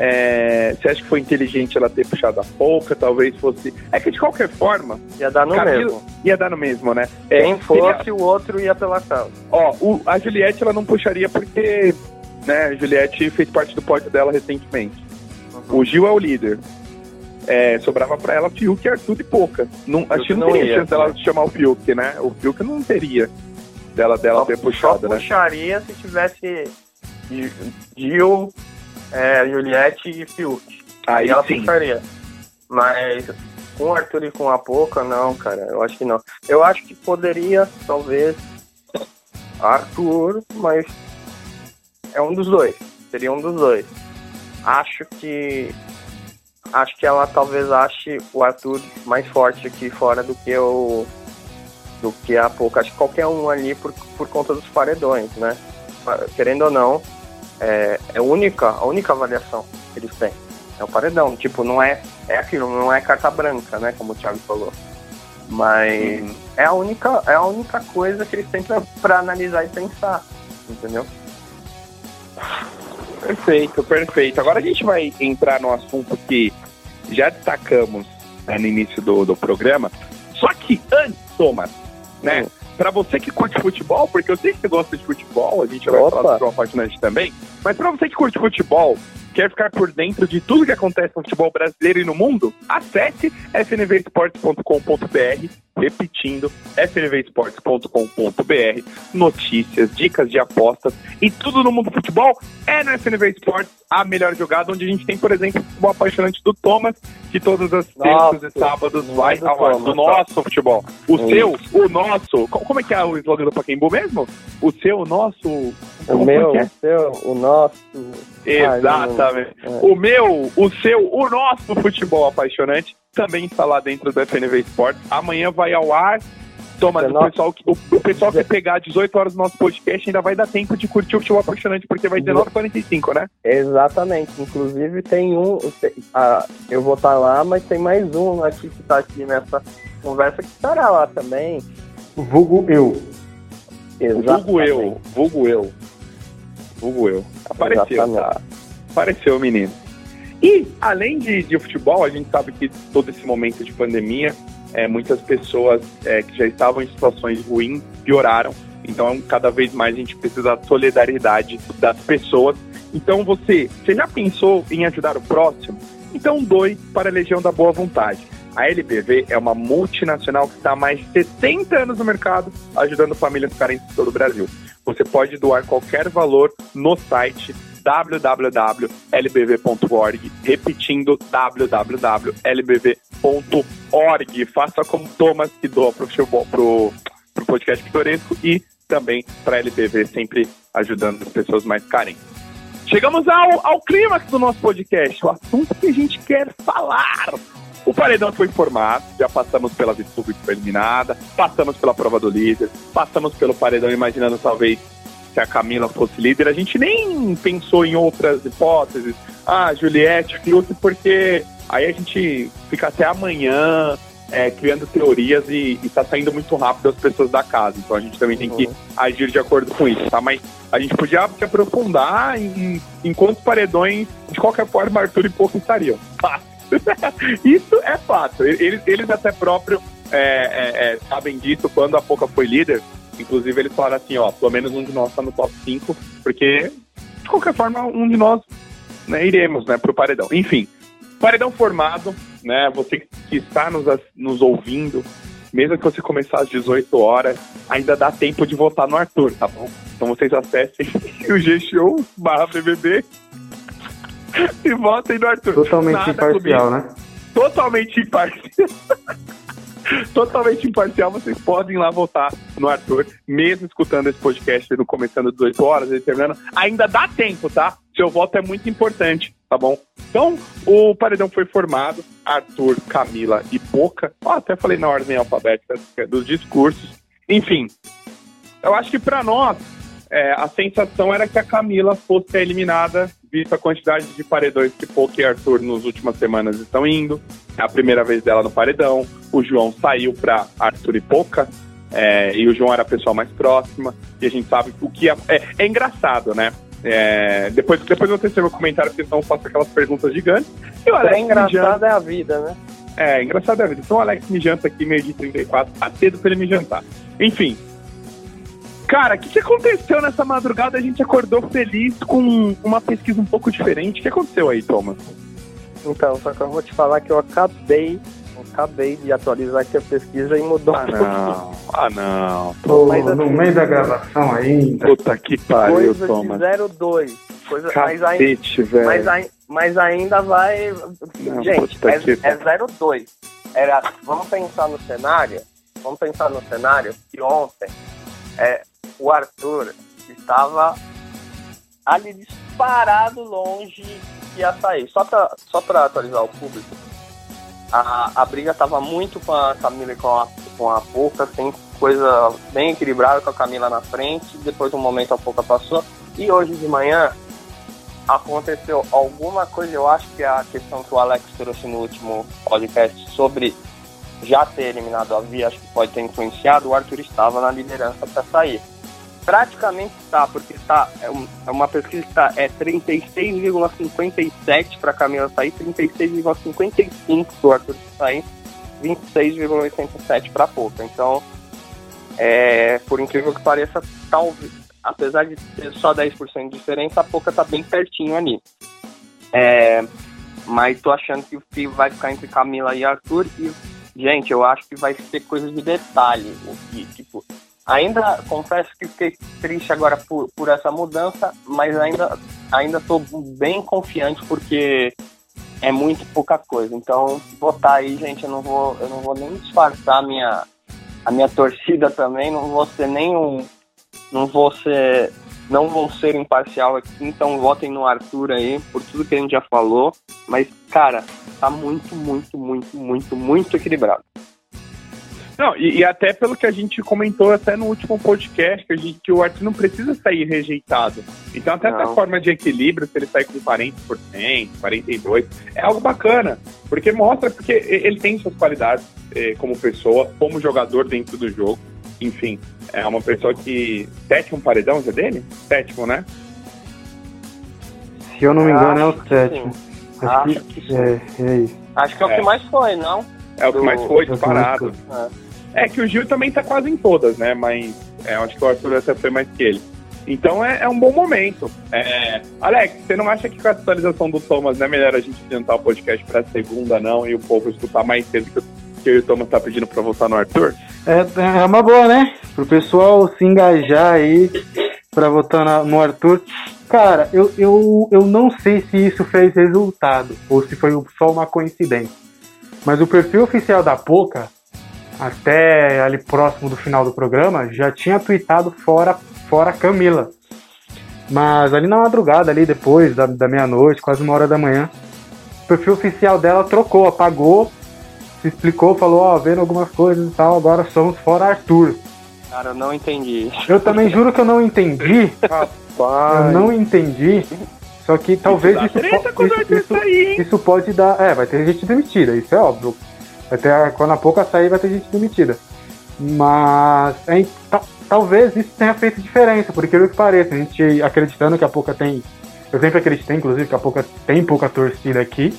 É, você acha que foi inteligente ela ter puxado a pouca? Talvez fosse. É que de qualquer forma. Ia dar no Camilo... mesmo. Ia dar no mesmo, né? É, Quem fosse, o outro ia pela casa. Ó, o, a Juliette ela não puxaria porque. Né, a Juliette fez parte do pódio dela recentemente. Uhum. O Gil é o líder. É, sobrava para ela Fiuk, Arthur e Pouca. Não, acho que não, não teria chance dela chamar o Fiuk, né? O Fiuk não teria dela, dela ter puxado, né? puxaria se tivesse Gil, é, Juliette e Fiuk. Aí, ela sim. puxaria. Mas com o Arthur e com a Poca, não, cara. Eu acho que não. Eu acho que poderia, talvez, Arthur, mas é um dos dois. Seria um dos dois. Acho que. Acho que ela talvez ache o Arthur mais forte aqui fora do que o. Do que a Poca. Acho que qualquer um ali por, por conta dos paredões, né? Querendo ou não, é, é única, a única avaliação que eles têm. É o paredão. Tipo, não é, é aquilo, não é carta branca, né? Como o Thiago falou. Mas uhum. é, a única, é a única coisa que eles têm pra, pra analisar e pensar. Entendeu? Perfeito, perfeito. Agora a gente vai entrar no assunto que já destacamos né, no início do, do programa. Só que antes, Thomas, né? Uhum para você que curte futebol, porque eu sei que você gosta de futebol, a gente vai Opa. falar do futebol apaixonante também, mas para você que curte futebol, quer ficar por dentro de tudo que acontece no futebol brasileiro e no mundo, acesse fnvesportes.com.br repetindo, fnvesportes.com.br, notícias, dicas de apostas e tudo no mundo do futebol é no FNV Esportes, a melhor jogada, onde a gente tem, por exemplo, o apaixonante do Thomas, que todas as terças e sábados vai ao do nosso futebol. O é seu, o nosso, como é que é o slogan do Paquembu mesmo? O seu, o nosso... O meu, é? o seu, o nosso... Exatamente. Ai, é. O meu, o seu, o nosso futebol apaixonante também está lá dentro do FNV Esportes. Amanhã vai ao ar. Toma, o pessoal, o, o pessoal que pegar 18 horas do nosso podcast ainda vai dar tempo de curtir o show apaixonante, porque vai ter 9h45, né? Exatamente. Inclusive tem um. Ah, eu vou estar tá lá, mas tem mais um aqui que está aqui nessa conversa que estará lá também. Vulgo eu. Exatamente. Vulgo eu. Vulgo eu. Vulgo eu. Apareceu. Tá? Apareceu, menino. E, além de, de futebol, a gente sabe que todo esse momento de pandemia, é, muitas pessoas é, que já estavam em situações ruins pioraram. Então, cada vez mais a gente precisa da solidariedade das pessoas. Então, você, você já pensou em ajudar o próximo? Então, doe para a Legião da Boa Vontade. A LBV é uma multinacional que está há mais de 70 anos no mercado, ajudando famílias carentes de todo o Brasil. Você pode doar qualquer valor no site www.lbv.org, repetindo www.lbv.org. Faça como Thomas que doa para o pro, pro podcast pitoresco e também para LBV, sempre ajudando as pessoas mais carentes. Chegamos ao, ao clímax do nosso podcast, o assunto que a gente quer falar. O paredão foi formado, já passamos pela Vitube que eliminada, passamos pela prova do líder, passamos pelo paredão imaginando talvez se a Camila fosse líder, a gente nem pensou em outras hipóteses. Ah, Juliette, Fiuk, porque aí a gente fica até amanhã é, criando teorias e, está saindo muito rápido as pessoas da casa. Então a gente também tem que uhum. agir de acordo com isso, tá? Mas a gente podia se aprofundar em, em quantos paredões, de qualquer forma, Arthur e Pouco estariam. isso é fato. Eles, eles até próprio é, é, é, sabem disso quando a Pouca foi líder. Inclusive, eles falaram assim, ó, pelo menos um de nós tá no top 5, porque, de qualquer forma, um de nós né, iremos, né, pro paredão. Enfim, paredão formado, né, você que está nos, nos ouvindo, mesmo que você começar às 18 horas, ainda dá tempo de votar no Arthur, tá bom? Então vocês acessem o G-Show barra BBB e votem no Arthur. Totalmente Nada imparcial, comigo. né? Totalmente imparcial. Totalmente imparcial, vocês podem lá votar no Arthur, mesmo escutando esse podcast no começando 18 horas, ele terminando, ainda dá tempo, tá? Seu voto é muito importante, tá bom? Então, o paredão foi formado, Arthur, Camila e Boca. Oh, até falei na ordem alfabética dos discursos. Enfim, eu acho que para nós, é, a sensação era que a Camila fosse eliminada, visto a quantidade de paredões que Pouca e Arthur nas últimas semanas estão indo. É a primeira vez dela no paredão. O João saiu para Arthur e Pouca. É, e o João era a pessoa mais próxima. E a gente sabe o que é. É, é engraçado, né? É, depois, depois você tem meu comentário, porque senão eu faço aquelas perguntas gigantes. E o Alex é engraçado é a vida, né? É, engraçado é a vida. Então o Alex me janta aqui meio de 34, tá cedo pra ele me jantar. Enfim, Cara, o que, que aconteceu nessa madrugada? A gente acordou feliz com uma pesquisa um pouco diferente. O que aconteceu aí, Thomas? Então, só que eu vou te falar que eu acabei, acabei de atualizar aqui a pesquisa e mudou. Ah, não. Ah, não. Pô, mas, assim, no meio da gravação ainda. Puta que pariu, coisa Thomas. De 02. Coisa, Cacete, mas, velho. Mas, mas, ainda vai. Não, gente, é, é 02. Era, vamos pensar no cenário. Vamos pensar no cenário que ontem é, o Arthur estava ali disparado longe que ia sair. Só para só pra atualizar o público, a, a briga estava muito com a Camila e com a, com a Pouca, assim, coisa bem equilibrada com a Camila na frente, depois um momento a Pouca passou, e hoje de manhã aconteceu alguma coisa, eu acho que é a questão que o Alex trouxe no último podcast sobre já ter eliminado a Via, acho que pode ter influenciado, o Arthur estava na liderança para sair praticamente está, porque está, é, é uma pesquisa que está, é 36,57 para Camila sair, 36,55 para o Arthur sair, 26,87 para Pouca. Então, é, por incrível que pareça, talvez, apesar de ter só 10% de diferença, a Pouca está bem pertinho ali. É, mas tô achando que o fio vai ficar entre Camila e Arthur e, gente, eu acho que vai ser coisa de detalhe. O que, tipo, Ainda confesso que fiquei triste agora por, por essa mudança, mas ainda ainda estou bem confiante porque é muito pouca coisa. Então, votar aí, gente, eu não vou eu não vou nem disfarçar a minha a minha torcida também, não vou ser nenhum não vou ser não vou ser imparcial aqui, então votem no Arthur aí por tudo que a gente já falou, mas cara, tá muito, muito, muito, muito, muito equilibrado. Não, e, e, até pelo que a gente comentou até no último podcast, que, a gente, que o Arthur não precisa sair rejeitado. Então, até não. essa forma de equilíbrio, se ele sair com 40%, 42%, é algo bacana. Porque mostra porque ele tem suas qualidades eh, como pessoa, como jogador dentro do jogo. Enfim, é uma pessoa que. Sétimo paredão já dele? Sétimo, né? Se eu não me engano, é o sétimo. Acho, Acho que, que é, é isso. Acho que é o que é. mais foi, não? É o que mais foi, disparado. É. É que o Gil também tá quase em todas, né? Mas é, acho que o Arthur até foi mais que ele. Então é, é um bom momento. É... Alex, você não acha que com a atualização do Thomas não é melhor a gente adiantar o podcast pra segunda, não, e o povo escutar mais cedo que, que o Thomas tá pedindo pra voltar no Arthur? É, é uma boa, né? Pro pessoal se engajar aí pra votar no Arthur. Cara, eu, eu, eu não sei se isso fez resultado ou se foi só uma coincidência. Mas o perfil oficial da Poca até ali próximo do final do programa, já tinha tweetado fora, fora Camila. Mas ali na madrugada, ali depois da, da meia-noite, quase uma hora da manhã, o perfil oficial dela trocou, apagou, se explicou, falou, ó, oh, vendo algumas coisas e tal, agora somos fora Arthur. Cara, eu não entendi. Eu também juro que eu não entendi. Rapaz. Eu não entendi. Só que talvez isso, isso, isso, isso, isso pode dar. É, vai ter gente demitida, isso é óbvio. Vai ter, quando a pouco sair, vai ter gente demitida. Mas é, talvez isso tenha feito diferença, porque o que pareça, a gente acreditando que a pouca tem. Eu sempre acreditei, inclusive, que a pouca tem pouca torcida aqui,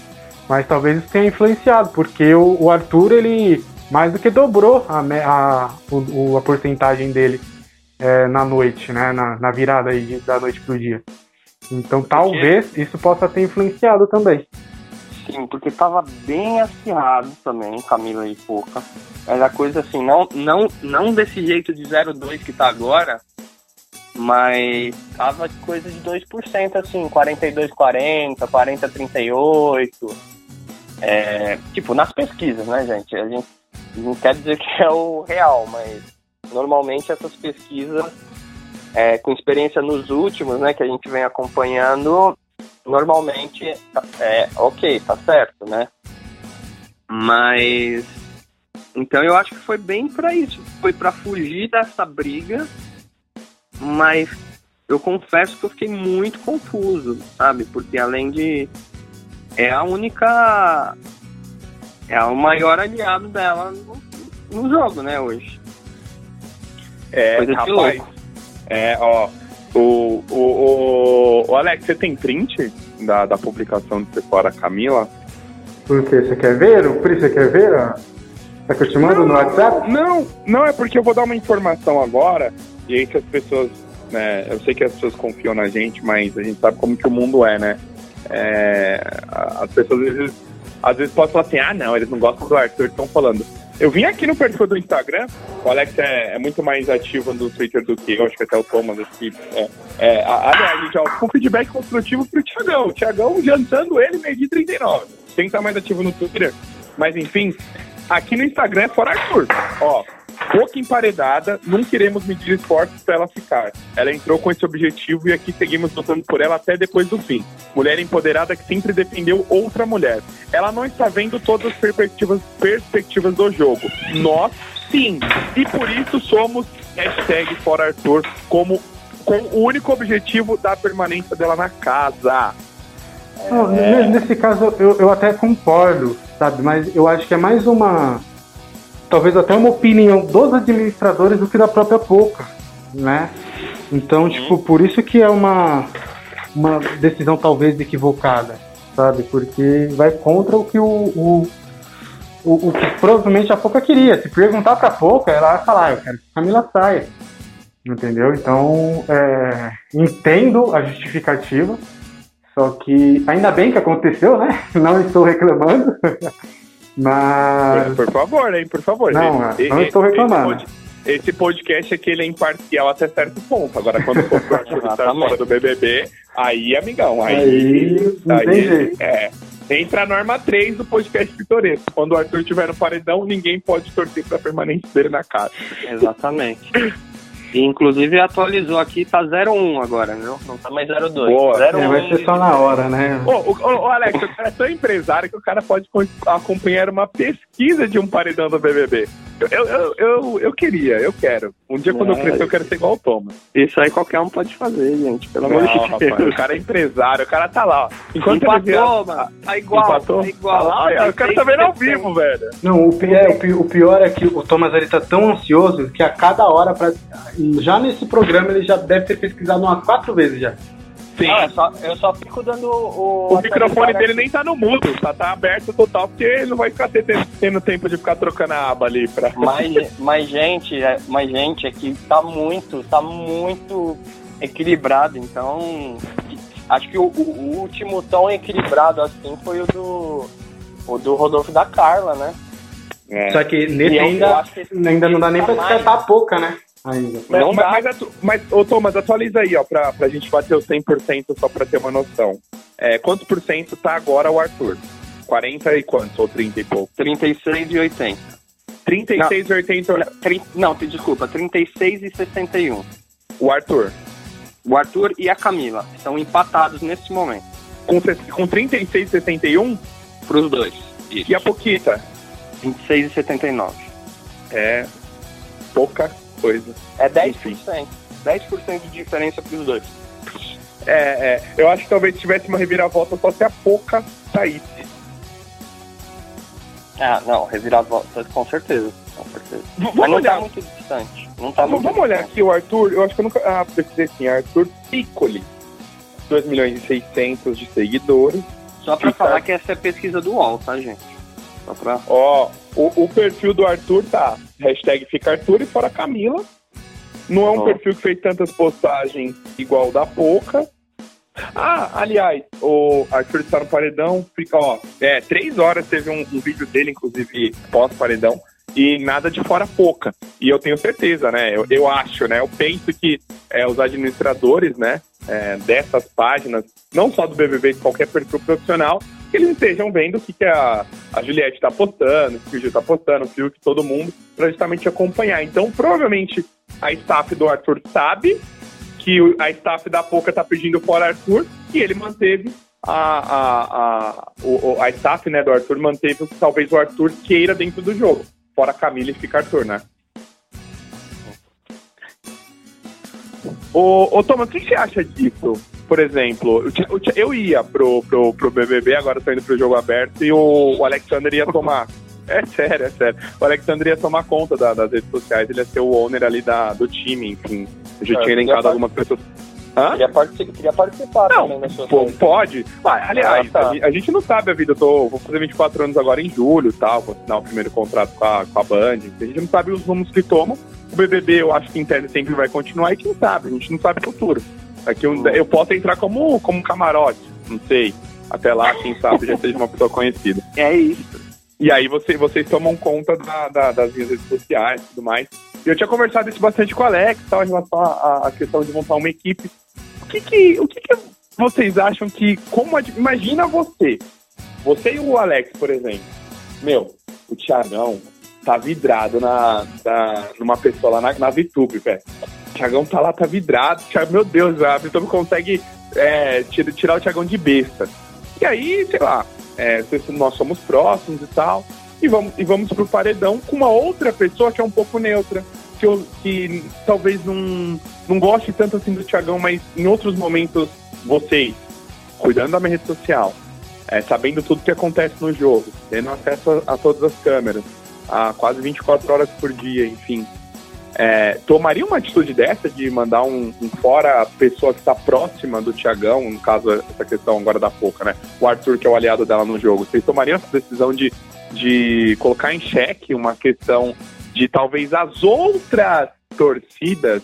mas talvez isso tenha influenciado, porque o, o Arthur, ele mais do que dobrou a, a, o, a porcentagem dele é, na noite, né? Na, na virada aí da noite pro dia. Então talvez isso possa ter influenciado também assim, porque tava bem acirrado também, Camila e Pouca. Era coisa assim, não, não, não desse jeito de 0,2 que tá agora, mas tava coisa de 2%, assim, 42,40, 40,38. É, tipo, nas pesquisas, né, gente? A gente não quer dizer que é o real, mas normalmente essas pesquisas, é, com experiência nos últimos, né, que a gente vem acompanhando, normalmente é ok, tá certo, né? Mas então eu acho que foi bem para isso, foi para fugir dessa briga, mas eu confesso que eu fiquei muito confuso, sabe? Porque além de é a única é o maior aliado dela no, no jogo, né, hoje. É, Coisa rapaz. É, ó, o, o, o, Alex, você tem print da, da publicação de Sephora Camila? Por quê? Você quer ver? O Pri, você quer ver? Tá continuando no WhatsApp? Não, não, é porque eu vou dar uma informação agora, e aí que as pessoas, né, eu sei que as pessoas confiam na gente, mas a gente sabe como que o mundo é, né? É, as pessoas às vezes, às vezes podem falar assim, ah não, eles não gostam do Arthur, estão falando. Eu vim aqui no perfil do Instagram, o Alex é, é, muito mais ativo no Twitter do que eu, acho que até o Thomas aqui. É, é, aliás, ó, com feedback construtivo pro Thiagão. O Thiagão jantando ele meio de 39. Tem que estar mais ativo no Twitter. Mas enfim, Aqui no Instagram é fora Arthur. Ó, pouca emparedada, não queremos medir esforços para ela ficar. Ela entrou com esse objetivo e aqui seguimos lutando por ela até depois do fim. Mulher empoderada que sempre defendeu outra mulher. Ela não está vendo todas as perspectivas, perspectivas do jogo. Nós, sim. E por isso somos hashtag fora Arthur como com o único objetivo da permanência dela na casa. É... Nesse caso eu, eu até concordo sabe? Mas eu acho que é mais uma. Talvez até uma opinião dos administradores do que da própria Poca, né? Então, uhum. tipo, por isso que é uma, uma decisão talvez equivocada, sabe? Porque vai contra o que o, o, o, o que provavelmente a Poca queria. Se perguntar pra Poca, ela vai falar, ah, eu quero que a Camila saia. Entendeu? Então, é, entendo a justificativa, só que ainda bem que aconteceu, né? Não estou reclamando. Mas. Por favor, hein? Por favor. Não, e, não estou reclamando. Esse podcast aqui ele é imparcial até certo ponto. Agora, quando for pro estar fora do BBB, aí, amigão, aí. Aí, não aí, tem jeito. É. Entra a norma 3 do podcast Pitoresco. Quando o Arthur estiver no paredão, ninguém pode torcer pra permanência dele na casa. Exatamente. E, inclusive atualizou aqui, tá 01 agora, viu? Não tá mais 02. Boa. 01. É, vai ser só na hora, né? Ô, ô, ô, Alex, o cara é tão empresário que o cara pode acompanhar uma pesquisa de um paredão do BBB. Eu, eu, eu, eu queria, eu quero. Um dia quando eu crescer eu quero ser igual o Thomas. Isso aí qualquer um pode fazer, gente. Pelo amor de Deus. Rapaz, o cara é empresário, o cara tá lá, ó. Enquanto Empatou, ele mano. Tá igual, Empatou? tá igual. Tá lá, o cara tá vendo ao vivo, velho. Não, o, é, o pior é que o Thomas ele tá tão ansioso que a cada hora, pra, já nesse programa, ele já deve ter pesquisado umas quatro vezes já. Sim. Ah, eu, só, eu só fico dando o. O microfone dele nem tá no mudo, tá, tá aberto total, porque ele não vai ficar tendo, tendo tempo de ficar trocando a aba ali pra. Mas, mas gente, é, mas, gente, aqui tá muito, tá muito equilibrado, então. Acho que o, o último tão equilibrado assim foi o do. O do Rodolfo da Carla, né? É. Só que nesse ainda, ainda não dá nem pra descartar a pouca, né? Ainda. Mas, não mas, mas, mas, ô Thomas, atualiza aí, ó, pra, pra gente bater o 100% só pra ter uma noção. É, quantos por cento tá agora o Arthur? 40 e quantos? Ou 30 e pouco? 36 e 80. 36 não, e 80? Não, desculpa, 36 e 61. O Arthur? O Arthur e a Camila estão empatados nesse momento. Com, com 36 e 61? Pros dois. Isso. E a Poquita? 26 e 79. É pouca coisa. É 10%. Enfim. 10% de diferença para os dois. É, é, eu acho que talvez tivesse uma reviravolta só se a pouca saísse. Ah, não, reviravolta com certeza. Com certeza. Vamos Mas não tá olhar. tá muito distante. Não tá vamos, muito vamos olhar aqui o Arthur, eu acho que eu nunca. Ah, precisei assim, Arthur Piccoli. 2 milhões e 600 de seguidores. Só pra falar tá... que essa é pesquisa do UOL, tá, gente? Só pra. Ó, o, o perfil do Arthur tá hashtag fica Arthur e fora Camila. Não é um oh. perfil que fez tantas postagens igual da Poca. Ah, aliás, o Arthur está no paredão, fica, ó, é, três horas teve um, um vídeo dele, inclusive, pós-paredão, e nada de fora pouca. E eu tenho certeza, né? Eu, eu acho, né? Eu penso que é, os administradores, né, é, dessas páginas, não só do BBB, de qualquer perfil profissional, que eles estejam vendo o que, que a, a Juliette está postando, o que o Gil está postando, o Fiuk, todo mundo, para justamente acompanhar. Então, provavelmente, a staff do Arthur sabe que a staff da Poca tá pedindo fora Arthur e ele manteve a, a, a, o, a staff né, do Arthur manteve que talvez o Arthur queira dentro do jogo. Fora Camila e fica Arthur, né? Ô, ô Thomas, o que você acha disso? Por exemplo, eu, eu ia pro, pro, pro BBB, agora tô indo pro jogo aberto, e o, o Alexander ia tomar. É sério, é sério. O Alexander ia tomar conta da, das redes sociais, ele ia ser o owner ali da, do time, enfim. Eu já é, tinha elencado algumas pessoas. Hã? Queria, participar, queria participar não, também nessa pô, Pode. Ah, aliás, ah, tá. a, a, gente não sabe a vida. Eu tô, vou fazer 24 anos agora em julho tal, vou assinar o primeiro contrato com a, com a Band. A gente não sabe os rumos que tomam. O BBB, eu acho que interno sempre vai continuar e quem sabe? A gente não sabe o futuro. Aqui eu, eu posso entrar como, como camarote, não sei. Até lá, quem sabe, já seja uma pessoa conhecida. É isso. E aí você, vocês tomam conta da, da, das minhas redes sociais e tudo mais. Eu tinha conversado isso bastante com o Alex, tal, em relação à questão de montar uma equipe. O que que, o que, que vocês acham que, como, imagina você, você e o Alex, por exemplo, meu, o Thiagão tá vidrado na, na, numa pessoa lá na, na VTube, velho. O Thiagão tá lá, tá vidrado, Thiago, meu Deus, a VTube consegue é, tirar, o Thiagão de besta. E aí, sei lá, é, nós somos próximos e tal e vamos, e vamos pro paredão com uma outra pessoa que é um pouco neutra, que, eu, que talvez não, não goste tanto assim do Thiagão, mas em outros momentos, vocês, cuidando da minha rede social, é, sabendo tudo que acontece no jogo, tendo acesso a, a todas as câmeras, a quase 24 horas por dia, enfim. É, tomaria uma atitude dessa de mandar um, um fora a pessoa que está próxima do Tiagão, no caso, essa questão agora da pouca, né? O Arthur, que é o aliado dela no jogo. Vocês tomariam essa decisão de de colocar em xeque uma questão de talvez as outras torcidas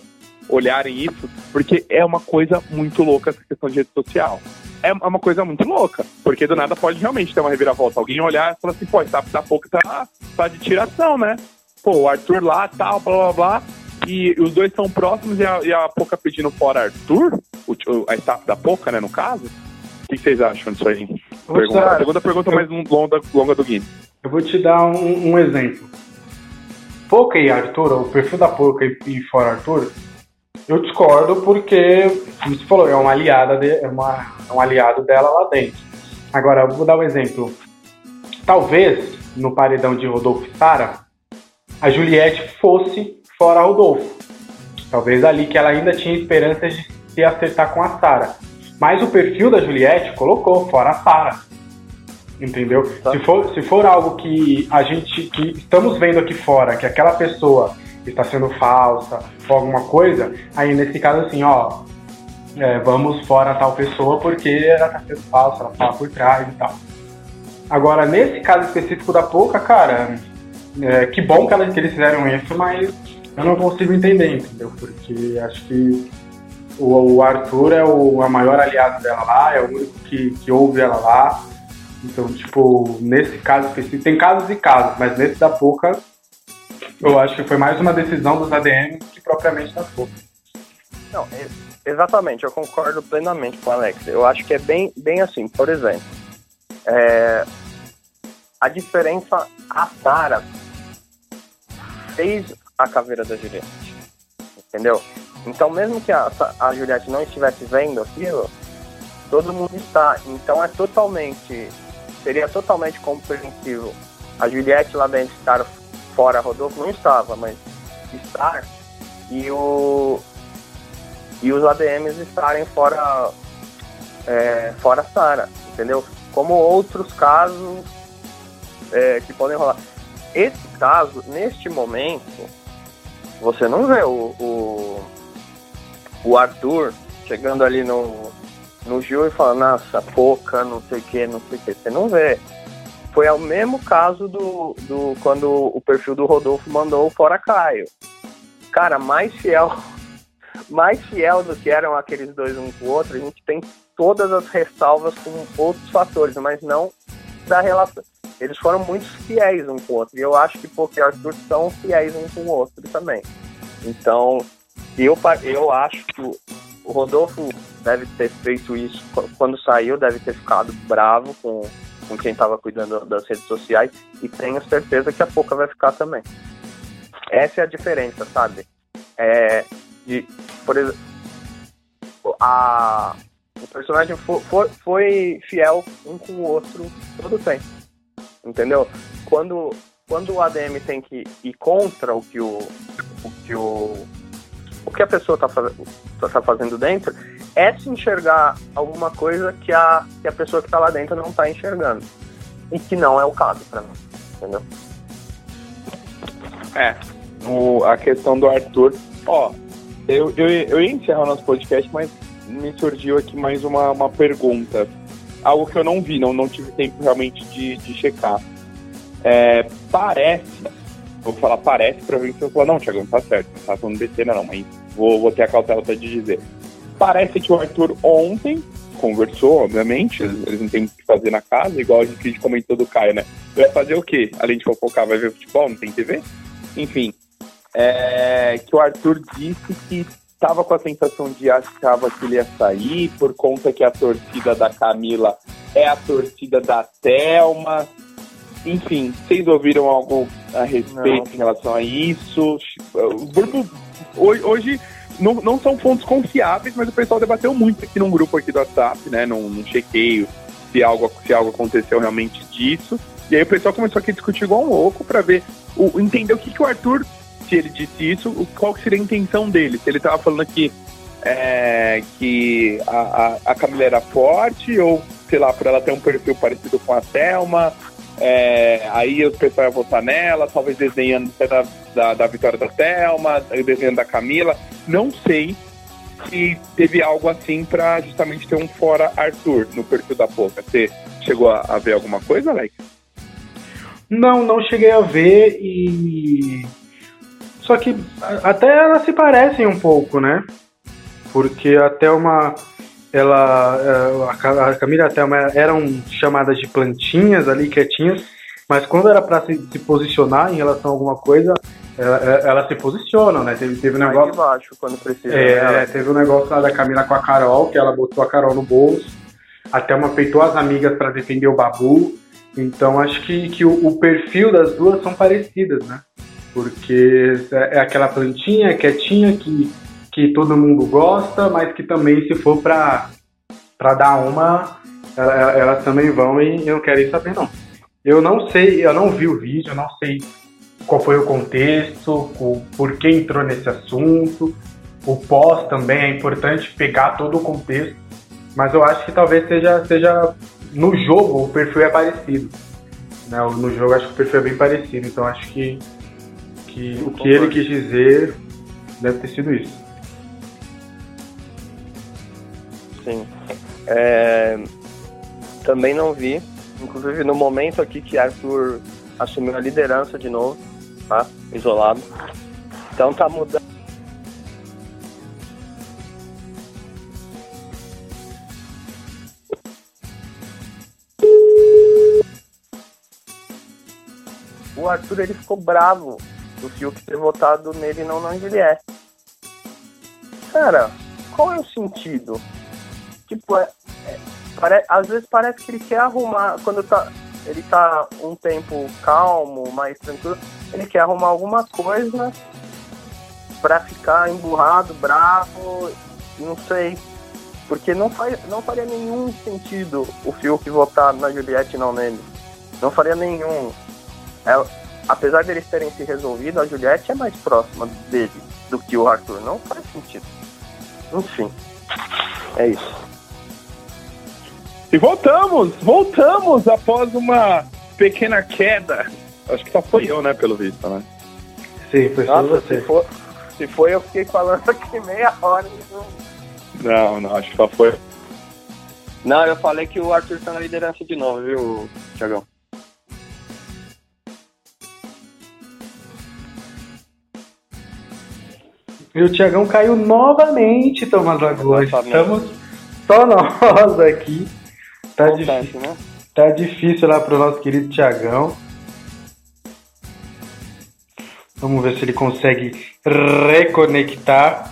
olharem isso, porque é uma coisa muito louca essa questão de rede social. É uma coisa muito louca, porque do nada pode realmente ter uma reviravolta. Alguém olhar e falar assim, pô, tá, tá pouco tá, tá de tiração, né? Pô, o Arthur lá, tal, blá blá blá. E os dois são próximos e a, e a Poca pedindo fora Arthur, o, a staff da Poca, né, no caso. O que vocês acham disso aí? Pergunta, a segunda pergunta mais longa, longa do Guinness. Eu vou te dar um, um exemplo. Poca e Arthur, o perfil da Poca e, e fora Arthur, eu discordo porque, como você falou, é uma aliada de, é, uma, é um aliado dela lá dentro. Agora, eu vou dar um exemplo. Talvez no paredão de Rodolfo e Sara, a Juliette fosse fora Rodolfo. Talvez ali que ela ainda tinha esperança de se acertar com a Sara. Mas o perfil da Juliette colocou fora a Sara. Entendeu? Tá. Se, for, se for algo que a gente que estamos vendo aqui fora, que aquela pessoa está sendo falsa ou alguma coisa, aí nesse caso assim, ó, é, vamos fora tal pessoa porque ela está sendo falsa, ela fala por trás e tal. Agora, nesse caso específico da Pouca, cara, é, que bom que, ela, que eles fizeram isso, mas eu não consigo entender, entendeu? Porque acho que o, o Arthur é o a maior aliado dela lá, é o único que, que ouve ela lá. Então, tipo, nesse caso específico, tem casos e casos, mas nesse da Pouca, eu acho que foi mais uma decisão dos ADM que propriamente da Pouca. Não, exatamente, eu concordo plenamente com o Alex. Eu acho que é bem, bem assim, por exemplo, é, a diferença, a Sara fez a caveira da Juliette, entendeu? Então, mesmo que a, a Juliette não estivesse vendo aquilo, todo mundo está. Então, é totalmente seria totalmente compreensível a Juliette lá dentro estar fora, Rodolfo não estava, mas estar e o e os ADMs estarem fora é, fora Sara, entendeu? Como outros casos é, que podem rolar. Esse caso, neste momento, você não vê o, o, o Arthur chegando ali no, no Gil e fala, nossa, pouca, não sei o que, não sei o que. Você não vê. Foi o mesmo caso do, do quando o perfil do Rodolfo mandou o Fora Caio. Cara, mais fiel, mais fiel do que eram aqueles dois um com o outro, a gente tem todas as ressalvas com outros fatores, mas não da relação. Eles foram muito fiéis um com o outro. E eu acho que porque Arthur são fiéis um com o outro também. Então, eu, eu acho que o Rodolfo deve ter feito isso quando saiu, deve ter ficado bravo com, com quem estava cuidando das redes sociais e tenho certeza que a Poca vai ficar também. Essa é a diferença, sabe? É, de, por exemplo, a, o personagem foi, foi, foi fiel um com o outro todo o tempo. Entendeu? Quando, quando o ADM tem que ir contra o que o, o, que o, o que a pessoa está faz, tá fazendo dentro, é se enxergar alguma coisa que a, que a pessoa que está lá dentro não está enxergando. E que não é o caso para mim. Entendeu? É. O, a questão do Arthur. Ó, eu, eu, eu ia encerrar o nosso podcast, mas me surgiu aqui mais uma, uma pergunta. Algo que eu não vi, não, não tive tempo realmente de, de checar. É, parece, vou falar parece para ver se eu falar, não, Thiago, não tá certo, não tá falando besteira não, mas vou, vou ter a cautela de dizer. Parece que o Arthur ontem conversou, obviamente, eles não têm o que fazer na casa, igual a gente comentou do Caio, né? Vai fazer o quê? Além de fofocar, vai ver futebol, não tem TV? Enfim, é, que o Arthur disse que estava com a sensação de achava que ele ia sair, por conta que a torcida da Camila é a torcida da Thelma. Enfim, vocês ouviram algo a respeito não. em relação a isso? O grupo hoje não, não são fontes confiáveis, mas o pessoal debateu muito aqui num grupo aqui do WhatsApp, né? Num, num chequeio se algo, se algo aconteceu realmente disso. E aí o pessoal começou aqui a discutir igual um louco para ver, o, entender o que, que o Arthur se ele disse isso, qual seria a intenção dele? Se ele estava falando aqui é, que a, a, a, Camila era forte, ou, sei lá, por ela ter um perfil parecido com a Thelma, é, aí o pessoal ia votar nela, talvez desenhando da, da, da vitória da Thelma, desenhando da Camila. Não sei se teve algo assim para justamente ter um fora Arthur no perfil da Poca. Você chegou a, a ver alguma coisa, Alex? Não, não cheguei a ver e só que até elas se parecem um pouco, né? Porque até uma ela é, a Camila e a Thelma eram chamadas de plantinhas ali quietinhas, mas quando era para se, se, posicionar em relação a alguma coisa, elas ela se posicionam, né? Teve, teve um negócio. baixo quando precisa. É, teve um negócio lá da Camila com a Carol, que ela botou a Carol no bolso. A Thelma peitou as amigas para defender o Babu. Então acho que, que o, o perfil das duas são parecidas, né? Porque é aquela plantinha quietinha que, que todo mundo gosta, mas que também se for para dar uma, elas também vão e eu não quero saber não. Eu não sei, eu não vi o vídeo, eu não sei qual foi o contexto, o, por que entrou nesse assunto. O pós também é importante pegar todo o contexto, mas eu acho que talvez seja, seja no jogo o perfil é parecido. Né? No jogo acho que o perfil é bem parecido, então acho que que o que ele quis dizer deve ter sido isso. Sim. É, também não vi, inclusive no momento aqui que Arthur assumiu a liderança de novo, tá? Isolado. Então tá mudando. O Arthur ele ficou bravo do Fiuk ter votado nele e não na Juliette. Cara, qual é o sentido? Tipo, é, é, pare, às vezes parece que ele quer arrumar, quando tá, ele tá um tempo calmo, mais tranquilo, ele quer arrumar alguma coisa para ficar emburrado, bravo, não sei. Porque não, faz, não faria nenhum sentido o Fiuk votar na Juliette e não nele. Não faria nenhum. É, apesar deles terem se resolvido, a Juliette é mais próxima dele do que o Arthur. Não faz sentido. Enfim, é isso. E voltamos, voltamos após uma pequena queda. Acho que só foi eu, né, pelo visto, né? Sim, foi só você. Se for, se foi, eu fiquei falando aqui meia hora. Não, não, acho que só foi. Não, eu falei que o Arthur tá na liderança de novo, viu, Tiagão? E o Tiagão caiu novamente, Thomas Lagoas. Estamos só nós aqui. Tá, difícil, né? tá difícil lá pro nosso querido Tiagão. Vamos ver se ele consegue reconectar.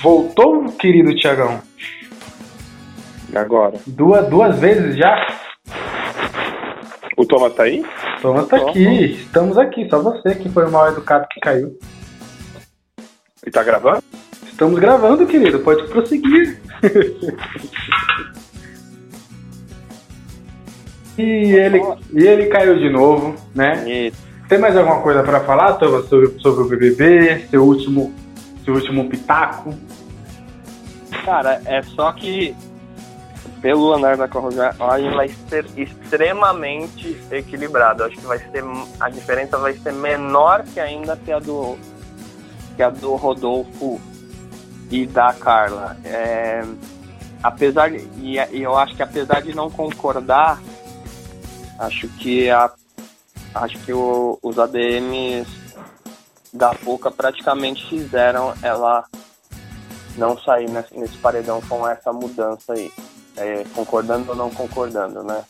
Voltou, querido Tiagão? Agora? Duas, duas vezes já? O Thomas tá aí? Thomas tá aqui, estamos aqui, só você que foi o mal educado que caiu. E tá gravando? Estamos gravando, querido, pode prosseguir. e, ele, e ele caiu de novo, né? Isso. Tem mais alguma coisa para falar, Thomas, sobre, sobre o BBB, seu último, seu último pitaco? Cara, é só que pelo andar da carruagem vai ser extremamente equilibrado. Acho que vai ser a diferença vai ser menor que ainda que a do que a do Rodolfo e da Carla. É, apesar de, e eu acho que apesar de não concordar, acho que a acho que o, os ADMs da Boca praticamente fizeram ela não sair nesse, nesse paredão com essa mudança aí é, concordando ou não concordando, né?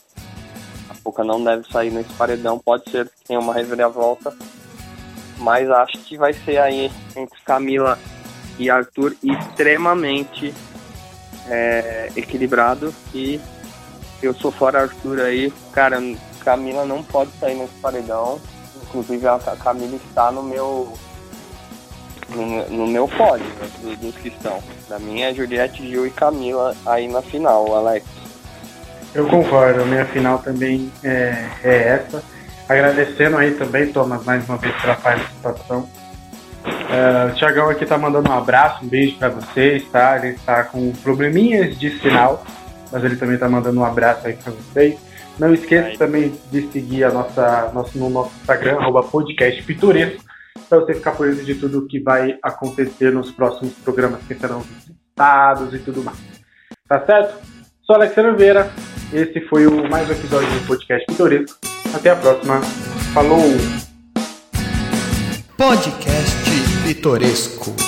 A Pouca não deve sair nesse paredão, pode ser que tenha uma reviravolta, mas acho que vai ser aí entre Camila e Arthur extremamente é, equilibrado e eu sou fora Arthur aí, cara, Camila não pode sair nesse paredão, inclusive a Camila está no meu no, no meu pódio né, dos, dos que estão. Da minha é Juliette, Gil e Camila aí na final, Alex. Eu concordo, a minha final também é, é essa. Agradecendo aí também, Thomas, mais uma vez pela participação. Uh, o Tiagão aqui tá mandando um abraço, um beijo para vocês, tá? Ele está com probleminhas de sinal, mas ele também tá mandando um abraço aí para vocês. Não esqueça também de seguir a nossa, nosso, no nosso Instagram, arroba podcast pitoresco, para você ficar por dentro de tudo que vai acontecer nos próximos programas que serão visitados e tudo mais. Tá certo? Sou Alexandre Oliveira, esse foi o mais um episódio do podcast Pitoresco. Até a próxima. Falou! Podcast Pitoresco.